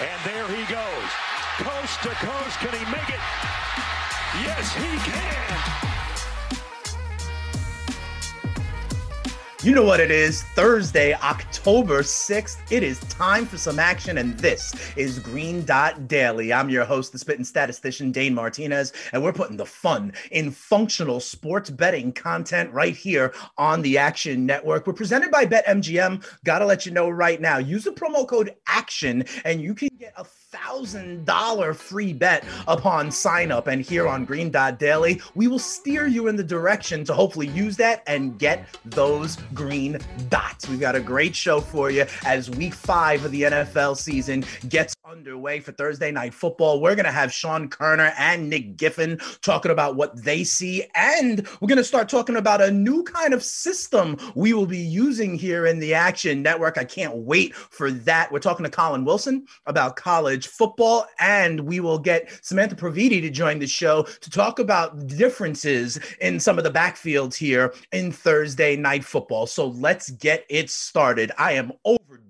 And there he goes. Coast to coast. Can he make it? Yes, he can. You know what it is. Thursday, October 6th. It is time for some action, and this is Green Dot Daily. I'm your host, the spitting statistician, Dane Martinez, and we're putting the fun in functional sports betting content right here on the Action Network. We're presented by BetMGM. Gotta let you know right now, use the promo code ACTION, and you can get a thousand dollar free bet upon sign up. And here on Green Dot Daily, we will steer you in the direction to hopefully use that and get those green dots. We've got a great show for you as week five of the NFL season gets underway for Thursday night football. We're going to have Sean Koerner and Nick Giffen talking about what they see. And we're going to start talking about a new kind of system we will be using here in the Action Network. I can't wait for that. We're talking to Collin Wilson about college football, and we will get Samantha Previte to join the show to talk about differences in some of the backfields here in Thursday night football. So let's get it started. I am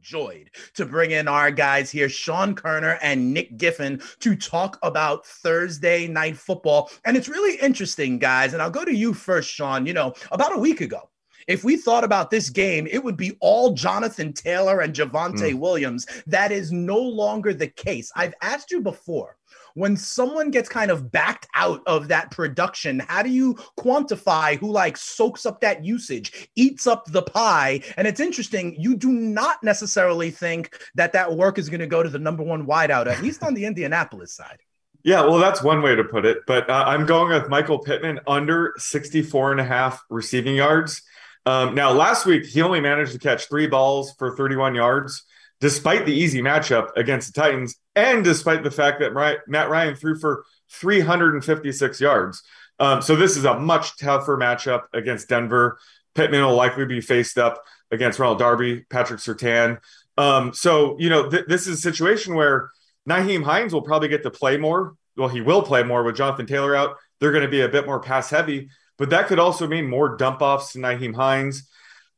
overjoyed to bring in our guys here, Sean Koerner and Nick Giffen, to talk about Thursday night football. And it's really interesting, guys. And I'll go to you first, Sean. You know, about a week ago, if we thought about this game, it would be all Jonathan Taylor and Javonte mm. Williams. That is no longer the case. I've asked you before when someone gets kind of backed out of that production, how do you quantify who like soaks up that usage, eats up the pie? And it's interesting, you do not necessarily think that that work is going to go to the number one wideout, at least on the Indianapolis side. Yeah, well, that's one way to put it. But uh, I'm going with Michael Pittman under 64 and a half receiving yards. Um, now, last week, he only managed to catch three balls for 31 yards, despite the easy matchup against the Titans, and despite the fact that Matt Ryan threw for 356 yards. Um, so, this is a much tougher matchup against Denver. Pittman will likely be faced up against Ronald Darby, Patrick Surtain. Um, so, you know, th- this is a situation where Nyheim Hines will probably get to play more. Well, he will play more with Jonathan Taylor out. They're going to be a bit more pass heavy but that could also mean more dump offs to Nyheim Hines.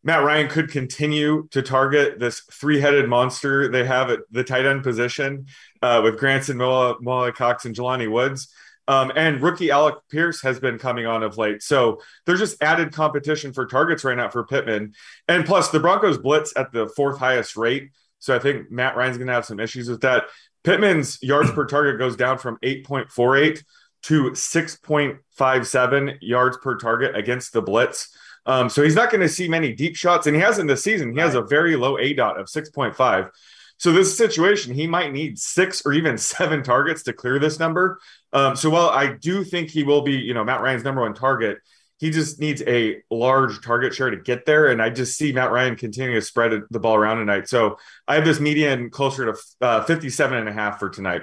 Matt Ryan could continue to target this three headed monster they have at the tight end position uh, with Granson, Mo Cox, and Jelani Woods. Um, and rookie Alec Pierce has been coming on of late. So there's just added competition for targets right now for Pittman. And plus, the Broncos blitz at the fourth highest rate. So I think Matt Ryan's going to have some issues with that. Pittman's yards per target goes down from 8.48 to 6.57 yards per target against the blitz. Um, so he's not going to see many deep shots, and he hasn't this season. He right. has a very low aDOT of 6.5. So this situation, he might need six or even seven targets to clear this number. Um, so while I do think he will be, you know, Matt Ryan's number one target, he just needs a large target share to get there. And I just see Matt Ryan continuing to spread the ball around tonight. So I have this median closer to uh, 57 and a half for tonight.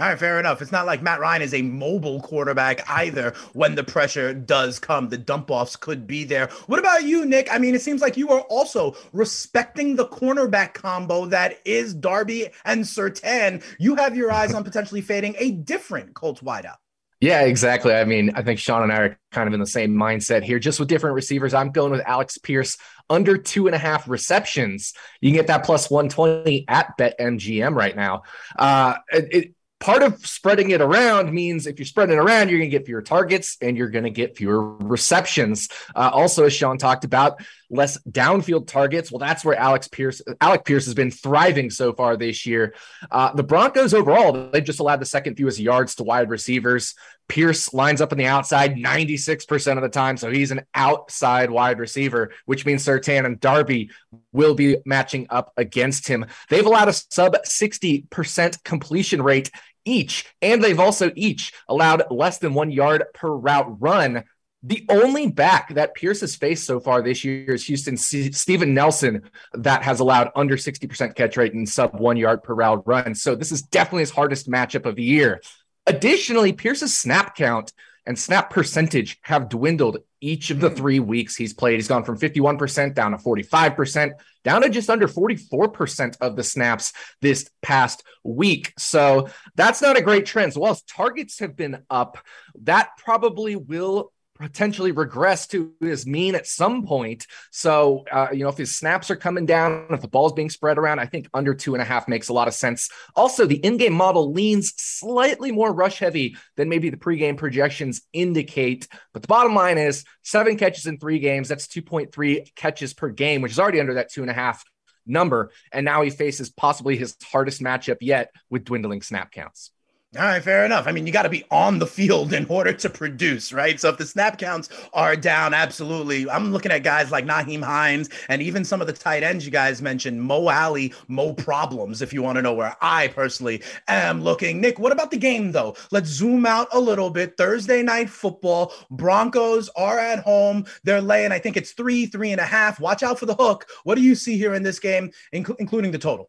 All right, fair enough. It's not like Matt Ryan is a mobile quarterback either when the pressure does come. The dump offs could be there. What about you, Nick? I mean, it seems like you are also respecting the cornerback combo that is Darby and Surtain. You have your eyes on potentially fading a different Colts wideout. Yeah, exactly. I mean, I think Sean and I are kind of in the same mindset here, just with different receivers. I'm going with Alex Pierce under two and a half receptions. You can get that plus 120 at BetMGM right now. Uh, it, part of spreading it around means if you're spreading it around, you're going to get fewer targets and you're going to get fewer receptions. Uh, also, as Sean talked about, less downfield targets. Well, that's where Alex Pierce, Alec Pierce has been thriving so far this year. Uh, the Broncos overall, they've just allowed the second fewest yards to wide receivers. Pierce lines up on the outside 96% of the time. So he's an outside wide receiver, which means Surtain and Darby will be matching up against him. They've allowed a sub 60% completion rate each, and they've also each allowed less than one yard per route run. The only back that Pierce has faced so far this year is Houston C- Steven Nelson, that has allowed under 60% catch rate and sub one yard per route run. So this is definitely his hardest matchup of the year. Additionally, Pierce's snap count and snap percentage have dwindled each of the hmm. three weeks he's played. He's gone from 51% down to 45%, down to just under 44% of the snaps this past week. So that's not a great trend. So while targets have been up, that probably will potentially regress to his mean at some point. So, uh, you know, if his snaps are coming down, if the ball's being spread around, I think under two and a half makes a lot of sense. Also, the in game model leans slightly more rush heavy than maybe the pregame projections indicate. But the bottom line is seven catches in three games. That's 2.3 catches per game, which is already under that two and a half number. And now he faces possibly his hardest matchup yet with dwindling snap counts. All right, fair enough. I mean, you got to be on the field in order to produce, right? So if the snap counts are down, absolutely. I'm looking at guys like Nyheim Hines and even some of the tight ends you guys mentioned, Mo Alley, Mo Problems, if you want to know where I personally am looking. Nick, what about the game, though? Let's zoom out a little bit. Thursday night football. Broncos are at home. They're laying, I think it's three, three and a half. Watch out for the hook. What do you see here in this game, inc- including the total?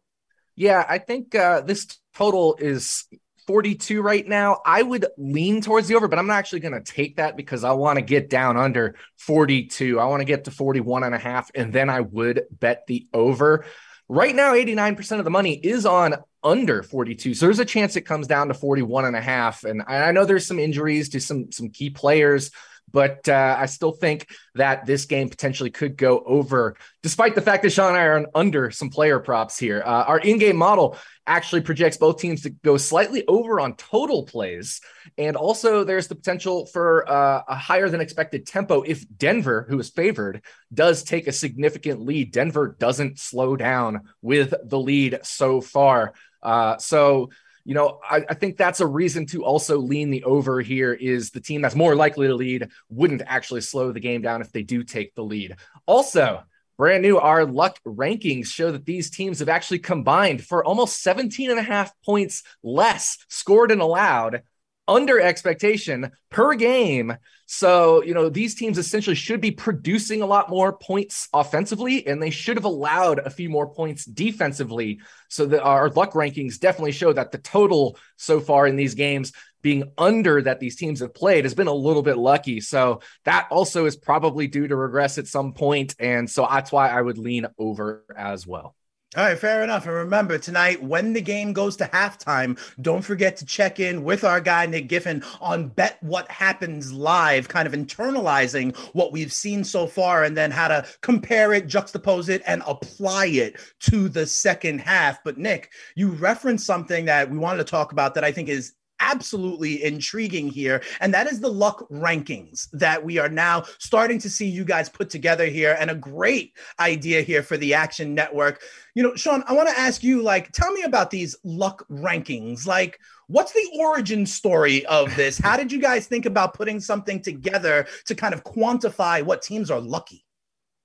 Yeah, I think uh, this total is 42 right now. I would lean towards the over, but I'm not actually going to take that because I want to get down under 42. I want to get to 41 and a half, and then I would bet the over. Right now, 89% of the money is on under 42. So there's a chance it comes down to 41 and a half. And I know there's some injuries to some some key players but uh, I still think that this game potentially could go over, despite the fact that Sean and I are under some player props here. Uh, our in game model actually projects both teams to go slightly over on total plays. And also, there's the potential for uh, a higher than expected tempo if Denver, who is favored, does take a significant lead. Denver doesn't slow down with the lead so far. Uh, so, you know, I, I, think that's a reason to also lean the over here is the team that's more likely to lead wouldn't actually slow the game down if they do take the lead. Also, brand new, our luck rankings show that these teams have actually combined for almost 17 and a half points less scored and allowed under expectation per game. So, you know, these teams essentially should be producing a lot more points offensively, and they should have allowed a few more points defensively. So, that our luck rankings definitely show that the total so far in these games being under that these teams have played has been a little bit lucky. So, that also is probably due to regress at some point. And so that's why I would lean over as well. All right, fair enough. And remember, tonight, when the game goes to halftime, don't forget to check in with our guy, Nick Giffen, on Bet What Happens Live, kind of internalizing what we've seen so far and then how to compare it, juxtapose it, and apply it to the second half. But, Nick, you referenced something that we wanted to talk about that I think is absolutely intriguing here. And that is the luck rankings that we are now starting to see you guys put together here. And a great idea here for the Action Network. You know, Sean, I want to ask you, like, tell me about these luck rankings. Like, what's the origin story of this? How did you guys think about putting something together to kind of quantify what teams are lucky?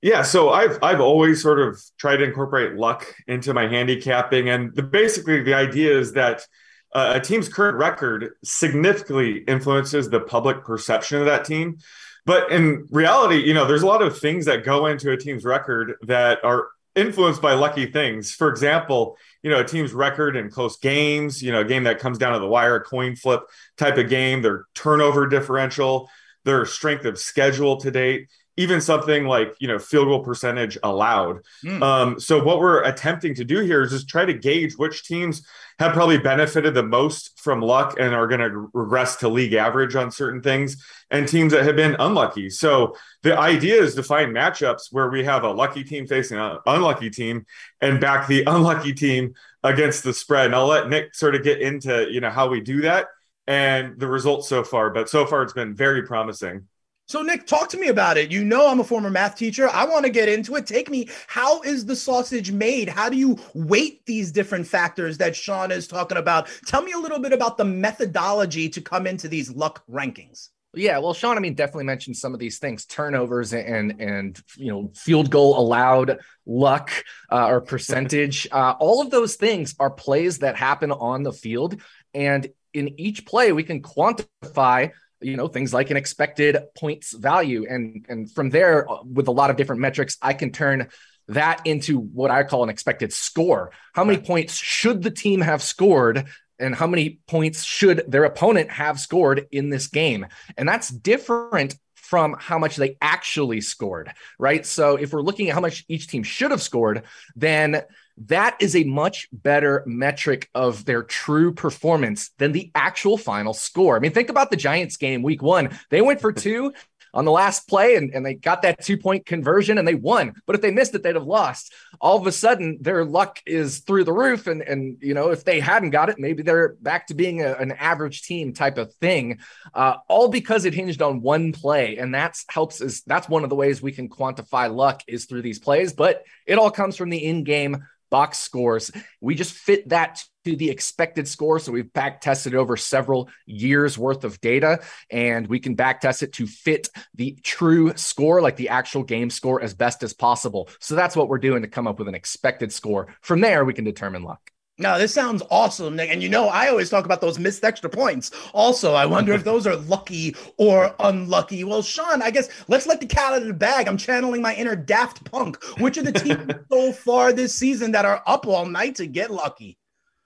Yeah, so I've I've always sort of tried to incorporate luck into my handicapping, and the, basically the idea is that uh, a team's current record significantly influences the public perception of that team. But in reality, you know, there's a lot of things that go into a team's record that are influenced by lucky things. For example, you know, a team's record in close games, you know, a game that comes down to the wire, a coin flip type of game, their turnover differential, their strength of schedule to date even something like you know field goal percentage allowed. Mm. Um, so what we're attempting to do here is just try to gauge which teams have probably benefited the most from luck and are going to regress to league average on certain things, and teams that have been unlucky. So the idea is to find matchups where we have a lucky team facing an unlucky team and back the unlucky team against the spread. And I'll let Nick sort of get into you know how we do that and the results so far. But so far, it's been very promising. So, Nick, talk to me about it. You know, I'm a former math teacher. I want to get into it. Take me. How is the sausage made? How do you weight these different factors that Sean is talking about? Tell me a little bit about the methodology to come into these luck rankings. Yeah, well, Sean, I mean, definitely mentioned some of these things: turnovers and and you know, field goal allowed, luck uh, or percentage. Uh, all of those things are plays that happen on the field, and in each play, we can quantify you know things like an expected points value. And and from there uh, with a lot of different metrics i can turn that into what i call an expected score. How many points should the team have scored and how many points should their opponent have scored in this game? And that's different from how much they actually scored right? So if we're looking at how much each team should have scored then that is a much better metric of their true performance than the actual final score. I mean, think about the Giants game week one. They went for two. on the last play and, and they got that two point conversion and they won. But if they missed it, they'd have lost. All of a sudden, their luck is through the roof. And, and you know, if they hadn't got it, maybe they're back to being a, an average team type of thing, uh, all because it hinged on one play. And that's helps is that's one of the ways we can quantify luck is through these plays, but it all comes from the in game box scores. We just fit that to the expected score. So we've back tested over several years worth of data and we can back test it to fit the true score, like the actual game score as best as possible. So that's what we're doing to come up with an expected score. From there, we can determine luck. No, this sounds awesome, Nick. And you know, I always talk about those missed extra points. Also, I wonder if those are lucky or unlucky. Well, Sean, I guess let's let the cat out of the bag. I'm channeling my inner Daft Punk. Which are the teams so far this season that are up all night to get lucky?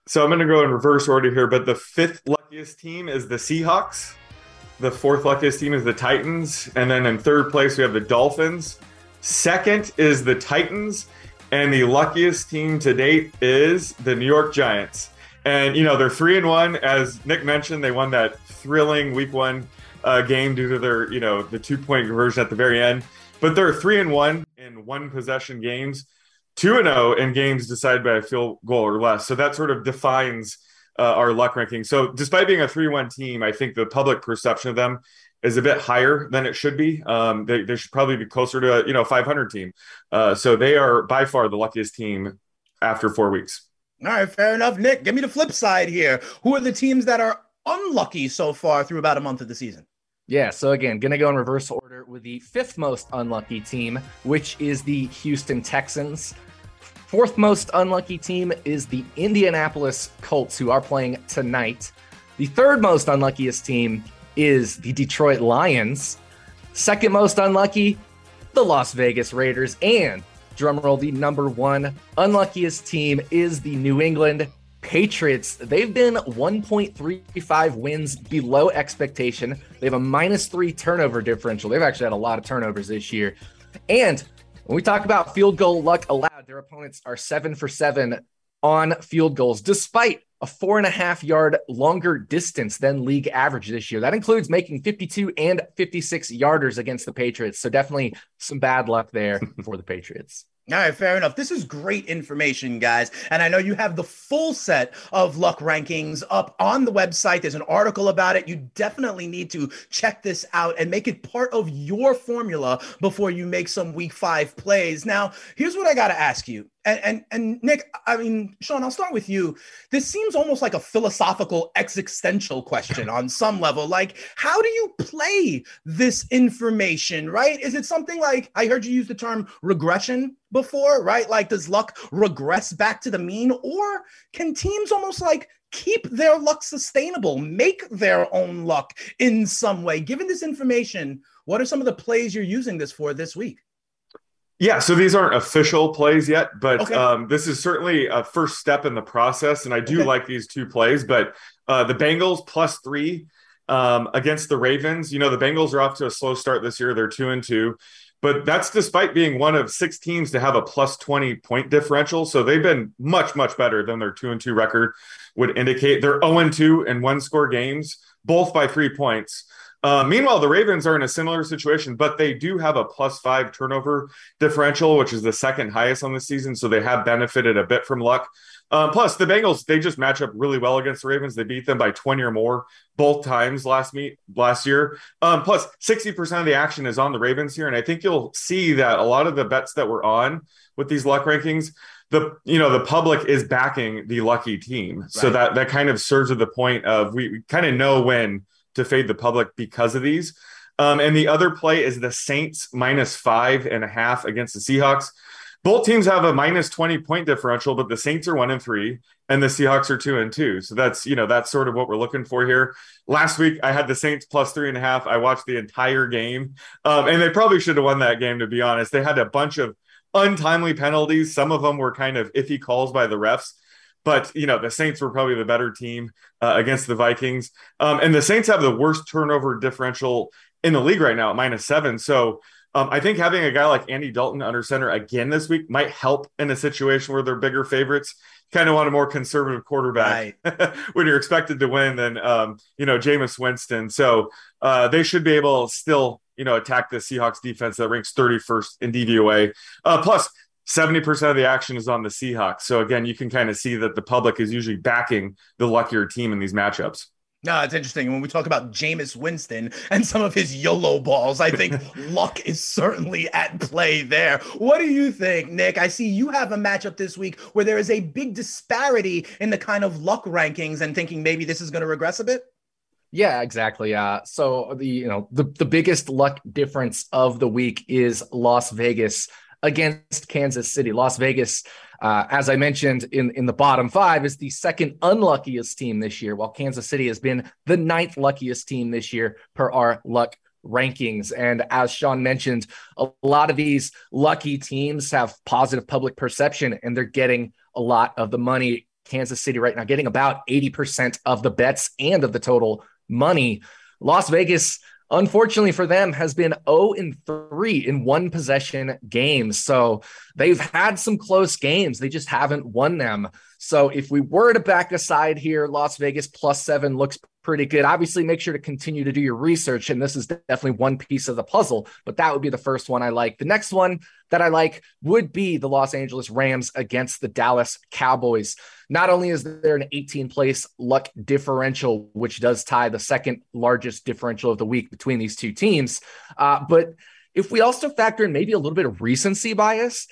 So I'm going to go in reverse order here, but the fifth luckiest team is the Seahawks. The fourth luckiest team is the Titans. And then in third place, we have the Dolphins. Second is the Titans. And the luckiest team to date is the New York Giants. And, you know, they're three and one. As Nick mentioned, they won that thrilling week one uh, game due to their, you know, the two point conversion at the very end. But they're three and one in one possession games, two and zero oh in games decided by a field goal or less. So that sort of defines uh, our luck ranking. So despite being a three one team, I think the public perception of them is a bit higher than it should be. Um, they, they should probably be closer to a, you know 500 team. Uh, so they are by far the luckiest team after four weeks. All right, fair enough. Nick, give me the flip side here. Who are the teams that are unlucky so far through about a month of the season? Yeah, so again, gonna go in reverse order with the fifth most unlucky team, which is the Houston Texans. Fourth most unlucky team is the Indianapolis Colts, who are playing tonight. The third most unluckiest team is the Detroit Lions. Second most unlucky, the Las Vegas Raiders. And drumroll, the number one unluckiest team is the New England Patriots. They've been 1.35 wins below expectation. They have a minus three turnover differential. They've actually had a lot of turnovers this year. And when we talk about field goal luck allowed, their opponents are seven for seven on field goals, despite a four and a half yard longer distance than league average this year. That includes making 52 and 56 yarders against the Patriots. So definitely some bad luck there for the Patriots. All right, fair enough. This is great information, guys. And I know you have the full set of luck rankings up on the website. There's an article about it. You definitely need to check this out and make it part of your formula before you make some week five plays. Now, here's what I got to ask you and, and and Nick, I mean, Sean, I'll start with you. This seems almost like a philosophical, existential question on some level. Like, how do you play this information, right? Is it something like I heard you use the term regression before, right? Like, does luck regress back to the mean, or can teams almost like keep their luck sustainable, make their own luck in some way? Given this information, what are some of the plays you're using this for this week? Yeah, so these aren't official plays yet, but okay. um, this is certainly a first step in the process. And I do okay. like these two plays, but uh, the Bengals plus three um, against the Ravens. You know, the Bengals are off to a slow start this year. They're two and two, but that's despite being one of six teams to have a plus 20 point differential. So they've been much, much better than their two and two record would indicate. They're 0 and 2 in one score games, both by three points. Uh, meanwhile, the Ravens are in a similar situation, but they do have a plus five turnover differential, which is the second highest on the season. So they have benefited a bit from luck. Um, plus, the Bengals they just match up really well against the Ravens. They beat them by 20 or more both times last meet last year. Um, plus, 60% of the action is on the Ravens here, and I think you'll see that a lot of the bets that we're on with these luck rankings the you know the public is backing the lucky team right. so that that kind of serves to the point of we, we kind of know when to fade the public because of these. Um, and the other play is the Saints minus five and a half against the Seahawks. Both teams have a minus 20 point differential, but the Saints are one and three and the Seahawks are two and two. So that's, you know, that's sort of what we're looking for here. Last week, I had the Saints plus three and a half. I watched the entire game. Um, and they probably should have won that game, to be honest. They had a bunch of untimely penalties. Some of them were kind of iffy calls by the refs but you know the Saints were probably the better team uh, against the Vikings, um, and the Saints have the worst turnover differential in the league right now at minus seven. So um, I think having a guy like Andy Dalton under center again this week might help in a situation where they're bigger favorites. Kind of want a more conservative quarterback right. when you're expected to win than um, you know Jameis Winston. So uh, they should be able to still you know, attack the Seahawks defense that ranks 31st in DVOA. Uh, plus, 70% of the action is on the Seahawks. So again, you can kind of see that the public is usually backing the luckier team in these matchups. No, it's interesting. When we talk about Jameis Winston and some of his YOLO balls, I think luck is certainly at play there. What do you think, Nick? I see you have a matchup this week where there is a big disparity in the kind of luck rankings and thinking maybe this is going to regress a bit. Yeah, exactly. Uh, so the you know the the biggest luck difference of the week is Las Vegas against Kansas City. Las Vegas, uh, as I mentioned in in the bottom five, is the second unluckiest team this year, while Kansas City has been the ninth luckiest team this year per our luck rankings. And as Sean mentioned, a lot of these lucky teams have positive public perception, and they're getting a lot of the money. Kansas City right now getting about 80% of the bets and of the total money. Las Vegas, unfortunately for them, has been 0 in 3 in one possession games. So they've had some close games. They just haven't won them. So if we were to back aside here, Las Vegas plus seven looks pretty good. Obviously, make sure to continue to do your research. And this is definitely one piece of the puzzle, but that would be the first one I like. The next one that I like would be the Los Angeles Rams against the Dallas Cowboys. Not only is there an 18 place luck differential, which does tie the second largest differential of the week between these two teams, uh, but if we also factor in maybe a little bit of recency bias,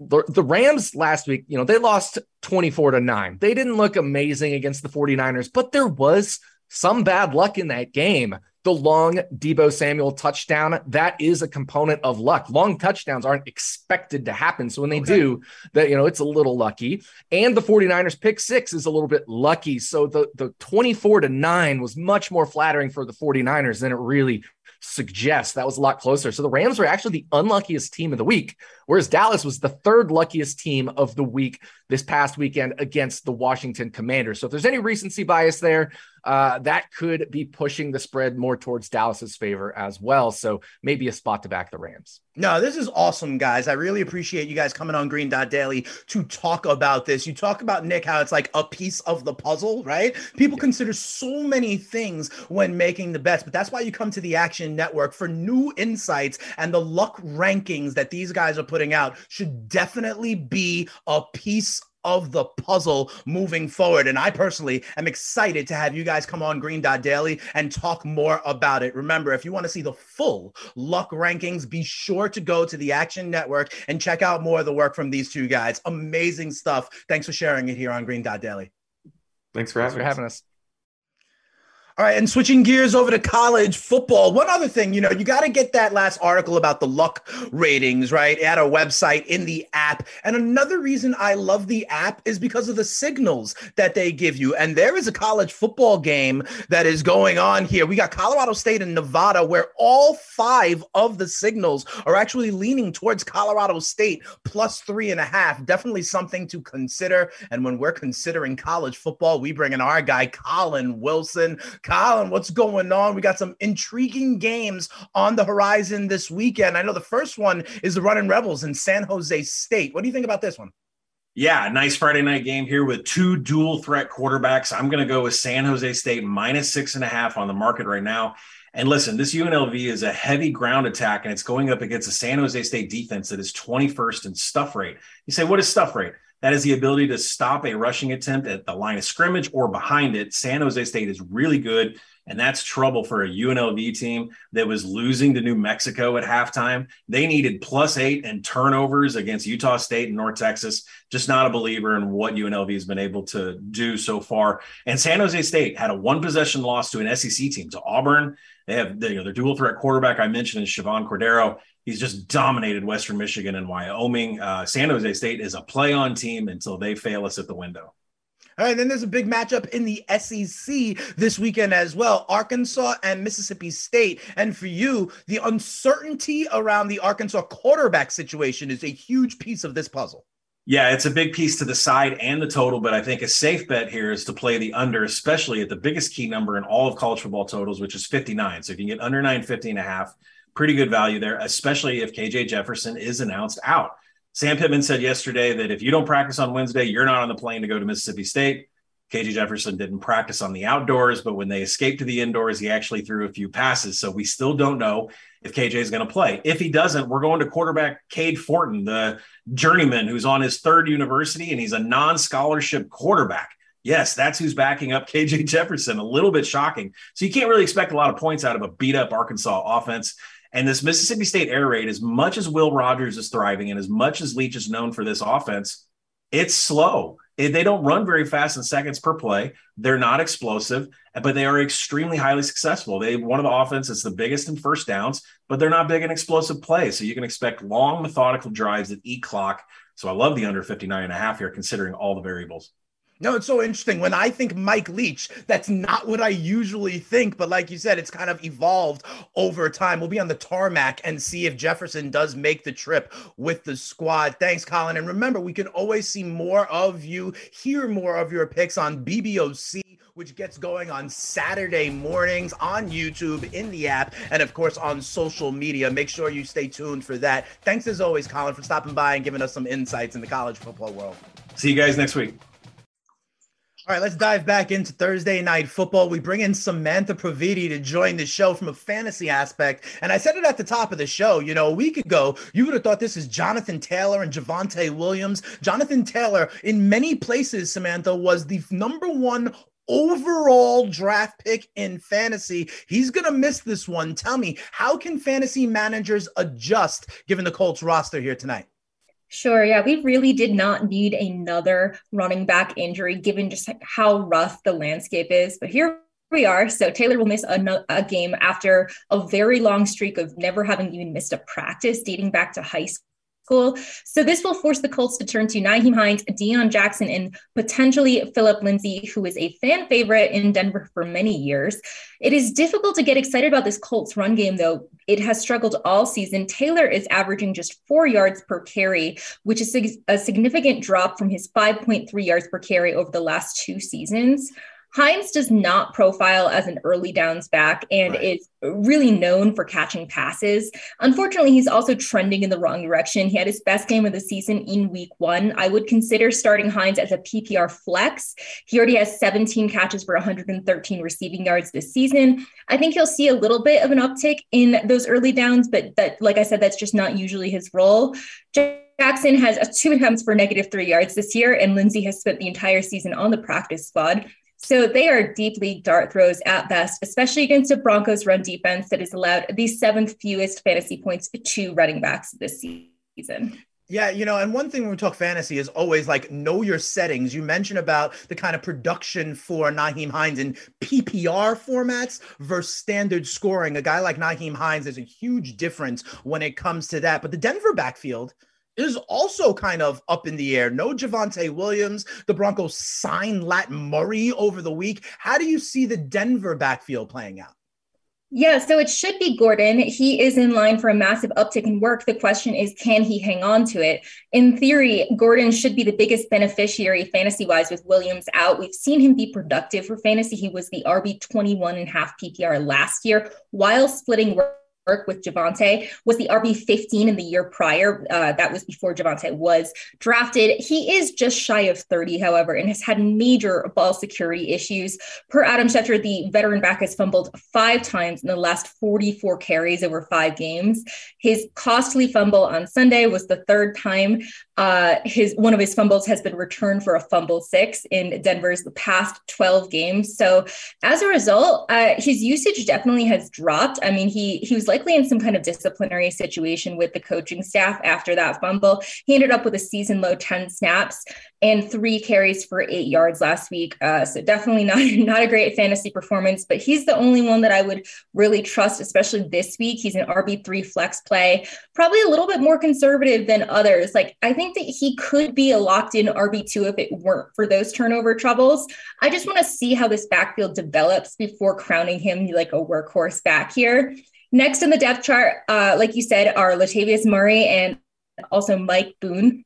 the, the Rams last week, you know, they lost 24 to 9. They didn't look amazing against the 49ers, but there was some bad luck in that game. The long Deebo Samuel touchdown, that is a component of luck. Long touchdowns aren't expected to happen. So when they okay. do, that you know, it's a little lucky. And the 49ers pick six is a little bit lucky. So the, the 24 to 9 was much more flattering for the 49ers than it really suggests that was a lot closer. So the Rams were actually the unluckiest team of the week, whereas Dallas was the third luckiest team of the week this past weekend against the Washington Commanders. So if there's any recency bias there, uh, that could be pushing the spread more towards Dallas's favor as well. So maybe a spot to back the Rams. No, this is awesome, guys. I really appreciate you guys coming on Green Dot Daily to talk about this. You talk about Nick, how it's like a piece of the puzzle, right? People yeah. consider so many things when making the bets, but that's why you come to the Action Network for new insights and the luck rankings that these guys are putting out should definitely be a piece of the puzzle moving forward. And I personally am excited to have you guys come on Green Dot Daily and talk more about it. Remember, if you want to see the full luck rankings, be sure to go to the Action Network and check out more of the work from these two guys. Amazing stuff. Thanks for sharing it here on Green Dot Daily. Thanks for having, Thanks for having us. All right, and switching gears over to college football. One other thing, you know, you got to get that last article about the luck ratings, right? At our website in the app. And another reason I love the app is because of the signals that they give you. And there is a college football game that is going on here. We got Colorado State and Nevada, where all five of the signals are actually leaning towards Colorado State plus three and a half. Definitely something to consider. And when we're considering college football, we bring in our guy, Collin Wilson. Collin, what's going on? We got some intriguing games on the horizon this weekend. I know the first one is the Running Rebels in San Jose State. What do you think about this one? Yeah, nice Friday night game here with two dual threat quarterbacks. I'm going to go with San Jose State minus six and a half on the market right now. And listen, this UNLV is a heavy ground attack, and it's going up against a San Jose State defense that is 21st in stuff rate. You say, what is stuff rate? That is the ability to stop a rushing attempt at the line of scrimmage or behind it. San Jose State is really good. And that's trouble for a UNLV team that was losing to New Mexico at halftime. They needed plus eight and turnovers against Utah State and North Texas. Just not a believer in what UNLV has been able to do so far. And San Jose State had a one possession loss to an SEC team, to Auburn. They have you know, their dual threat quarterback I mentioned is Chevan Cordeiro he's just dominated Western Michigan and Wyoming. Uh, San Jose State is a play on team until they fail us at the window. All right, then there's a big matchup in the SEC this weekend as well Arkansas and Mississippi State. And for you, the uncertainty around the Arkansas quarterback situation is a huge piece of this puzzle. Yeah, it's a big piece to the side and the total, but I think a safe bet here is to play the under, especially at the biggest key number in all of college football totals, which is 59. So if you can get under 950 and a half, pretty good value there, especially if KJ Jefferson is announced out. Sam Pittman said yesterday that if you don't practice on Wednesday, you're not on the plane to go to Mississippi State. KJ Jefferson didn't practice on the outdoors, but when they escaped to the indoors, he actually threw a few passes. So we still don't know if KJ is going to play. If he doesn't, we're going to quarterback Cade Fortin, the journeyman who's on his third university and he's a non scholarship quarterback. Yes, that's who's backing up KJ Jefferson. A little bit shocking. So you can't really expect a lot of points out of a beat up Arkansas offense. And this Mississippi State air raid, as much as Will Rogers is thriving and as much as Leach is known for this offense, it's slow. They don't run very fast in seconds per play. They're not explosive, but they are extremely highly successful. They one of the offense is the biggest in first downs, but they're not big in explosive plays. So you can expect long, methodical drives that eat clock. So I love the under 59 and a half here, considering all the variables. No, it's so interesting. When I think Mike Leach, that's not what I usually think. But like you said, it's kind of evolved over time. We'll be on the tarmac and see if Jefferson does make the trip with the squad. Thanks, Collin. And remember, we can always see more of you, hear more of your picks on BBOC which gets going on Saturday mornings on YouTube, in the app, and of course on social media. Make sure you stay tuned for that. Thanks as always, Collin, for stopping by and giving us some insights in the college football world. See you guys next week. All right, let's dive back into Thursday night football. We bring in Samantha Previte to join the show from a fantasy aspect. And I said it at the top of the show, you know, a week ago, you would have thought this is Jonathan Taylor and Javonte Williams. Jonathan Taylor, in many places, Samantha, was the number one overall draft pick in fantasy. He's going to miss this one. Tell me, how can fantasy managers adjust given the Colts roster here tonight? Sure. Yeah, we really did not need another running back injury given just how rough the landscape is. But here we are. So Taylor will miss a, a game after a very long streak of never having even missed a practice dating back to high school school. So this will force the Colts to turn to Nyheim Hines, Deon Jackson, and potentially Philip Lindsay, who is a fan favorite in Denver for many years. It is difficult to get excited about this Colts run game, though. It has struggled all season. Taylor is averaging just four yards per carry, which is a significant drop from his 5.3 yards per carry over the last two seasons. Hines does not profile as an early downs back and right. is really known for catching passes. Unfortunately, he's also trending in the wrong direction. He had his best game of the season in week one. I would consider starting Hines as a PPR flex. He already has 17 catches for 113 receiving yards this season. I think he'll see a little bit of an uptick in those early downs, but that, like I said, that's just not usually his role. Jackson has two attempts for negative three yards this year, and Lindsay has spent the entire season on the practice squad. So they are deep league dart throws at best, especially against a Broncos run defense that has allowed the seventh fewest fantasy points to running backs this season. Yeah, you know, and one thing when we talk fantasy is always like know your settings. You mentioned about the kind of production for Nyheim Hines in PPR formats versus standard scoring. A guy like Nyheim Hines, there's a huge difference when it comes to that. But the Denver backfield, is also kind of up in the air. No Javonte Williams. The Broncos signed Lat Murray over the week. How do you see the Denver backfield playing out? Yeah, so it should be Gordon. He is in line for a massive uptick in work. The question is, can he hang on to it? In theory, Gordon should be the biggest beneficiary fantasy wise with Williams out. We've seen him be productive for fantasy. He was the RB 21 and half PPR last year while splitting work work with Javonte was the RB 15 in the year prior. Uh, that was before Javonte was drafted. He is just shy of 30, however, and has had major ball security issues. Per Adam Schefter, the veteran back has fumbled five times in the last 44 carries over five games. His costly fumble on Sunday was the third time uh, his one of his fumbles has been returned for a fumble six in Denver's the past 12 games. So as a result, uh, his usage definitely has dropped. I mean, he he was likely in some kind of disciplinary situation with the coaching staff after that fumble. He ended up with a season low 10 snaps and three carries for eight yards last week. Uh, so definitely not not a great fantasy performance, but he's the only one that I would really trust, especially this week. He's an RB three flex play, probably a little bit more conservative than others. Like I think that he could be a locked in RB two if it weren't for those turnover troubles. I just want to see how this backfield develops before crowning him like a workhorse back here. Next in the depth chart, uh, like you said, are Latavius Murray and also Mike Boone.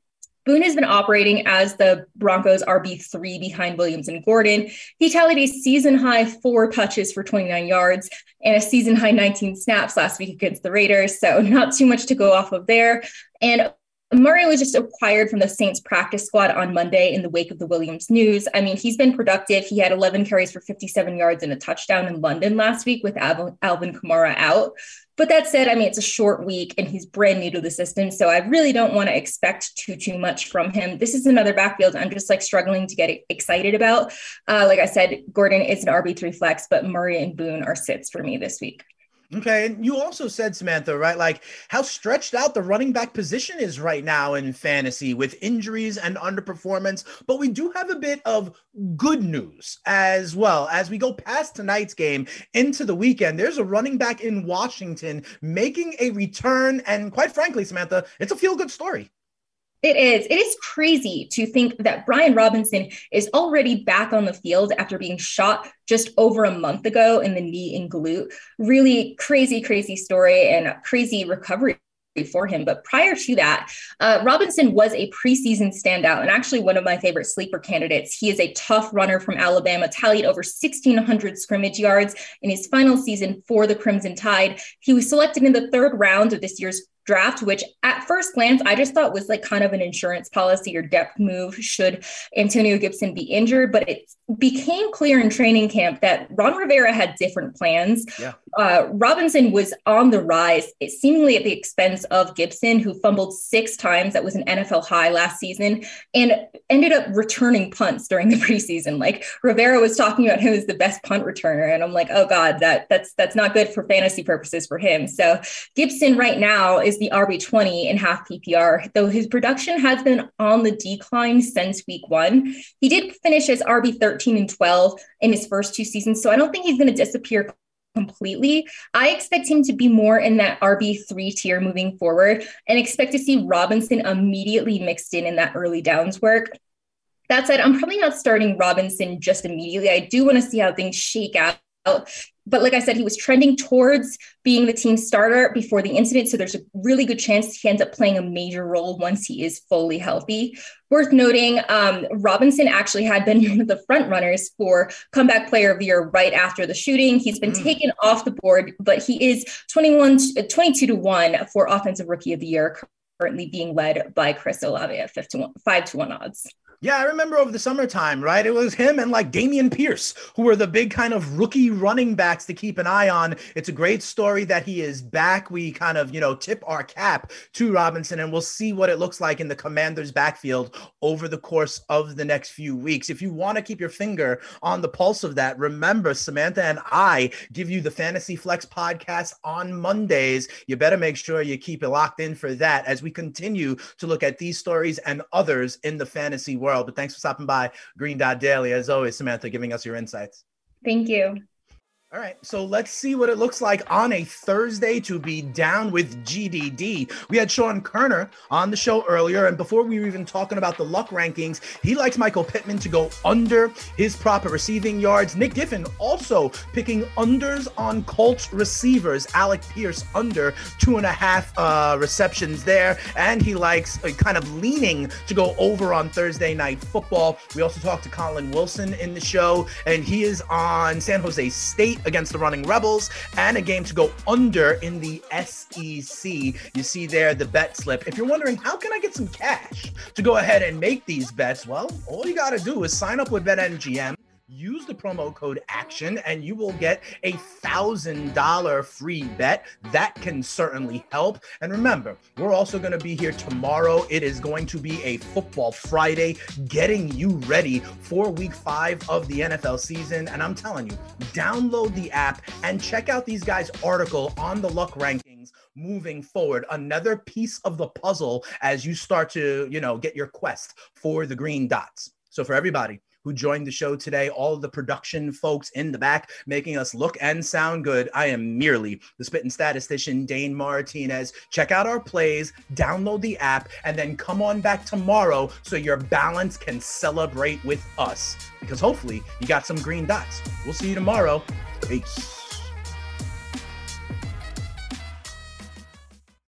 Boone has been operating as the Broncos RB3 behind Williams and Gordon. He tallied a season high four touches for 29 yards and a season high 19 snaps last week against the Raiders. So, not too much to go off of there. And Murray was just acquired from the Saints practice squad on Monday in the wake of the Williams news. I mean, he's been productive. He had 11 carries for 57 yards and a touchdown in London last week with Alvin Kamara out. But that said, I mean, it's a short week and he's brand new to the system. So I really don't want to expect too, too much from him. This is another backfield I'm just like struggling to get excited about. Uh, like I said, Gordon is an RB3 flex, but Murray and Boone are sits for me this week. Okay. And you also said, Samantha, right? Like how stretched out the running back position is right now in fantasy with injuries and underperformance. But we do have a bit of good news as well. As we go past tonight's game into the weekend, there's a running back in Washington making a return. And quite frankly, Samantha, it's a feel good story. It is. It is crazy to think that Brian Robinson is already back on the field after being shot just over a month ago in the knee and glute. Really crazy, crazy story and crazy recovery for him. But prior to that, uh, Robinson was a preseason standout and actually one of my favorite sleeper candidates. He is a tough runner from Alabama, tallied over 1,600 scrimmage yards in his final season for the Crimson Tide. He was selected in the third round of this year's draft, which at first glance I just thought was like kind of an insurance policy or depth move should Antonio Gibson be injured. But it became clear in training camp that Ron Rivera had different plans. Yeah. Uh, Robinson was on the rise, seemingly at the expense of Gibson, who fumbled six times. That was an NFL high last season and ended up returning punts during the preseason. Like Rivera was talking about him as the best punt returner. And I'm like, oh God, that that's that's not good for fantasy purposes for him. So Gibson right now is the RB20 in half PPR, though his production has been on the decline since week one. He did finish as RB 13 and 12 in his first two seasons, so I don't think he's going to disappear completely. I expect him to be more in that RB3 tier moving forward and expect to see Robinson immediately mixed in in that early downs work. That said, I'm probably not starting Robinson just immediately. I do want to see how things shake out but like I said, he was trending towards being the team starter before the incident. So there's a really good chance he ends up playing a major role once he is fully healthy. Worth noting, um, Robinson actually had been one of the front runners for comeback player of the year right after the shooting. He's been mm. taken off the board, but he is 21, 22 to 1 for offensive rookie of the year, currently being led by Chris Olave at 5 to 1, 5 to 1 odds. Yeah, I remember over the summertime, right? It was him and like Dameon Pierce, who were the big kind of rookie running backs to keep an eye on. It's a great story that he is back. We kind of, you know, tip our cap to Robinson and we'll see what it looks like in the commander's backfield over the course of the next few weeks. If you want to keep your finger on the pulse of that, remember Samantha and I give you the Fantasy Flex podcast on Mondays. You better make sure you keep it locked in for that as we continue to look at these stories and others in the fantasy world world. But thanks for stopping by Green Dot Daily. As always, Samantha, giving us your insights. Thank you. All right, so let's see what it looks like on a Thursday to be down with GDD. We had Sean Koerner on the show earlier, and before we were even talking about the luck rankings, he likes Michael Pittman to go under his proper receiving yards. Nick Giffen also picking unders on Colts receivers. Alec Pierce under two and a half uh, receptions there, and he likes uh, kind of leaning to go over on Thursday night football. We also talked to Collin Wilson in the show, and he is on San Jose State against the Running Rebels, and a game to go under in the SEC. You see there the bet slip. If you're wondering, how can I get some cash to go ahead and make these bets? Well, all you got to do is sign up with BetMGM use the promo code action and you will get a thousand dollar free bet that can certainly help. And remember we're also going to be here tomorrow. It is going to be a football friday getting you ready for week five of the nfl season. And i'm telling you download the app and check out these guys article on the luck rankings moving forward. Another piece of the puzzle as you start to you know get your quest for the green dots. So for everybody who joined the show today, all the production folks in the back making us look and sound good. I am merely the spitting statistician, Dane Martinez. Check out our plays, download the app, and then come on back tomorrow so your balance can celebrate with us. Because hopefully you got some green dots. We'll see you tomorrow. Peace.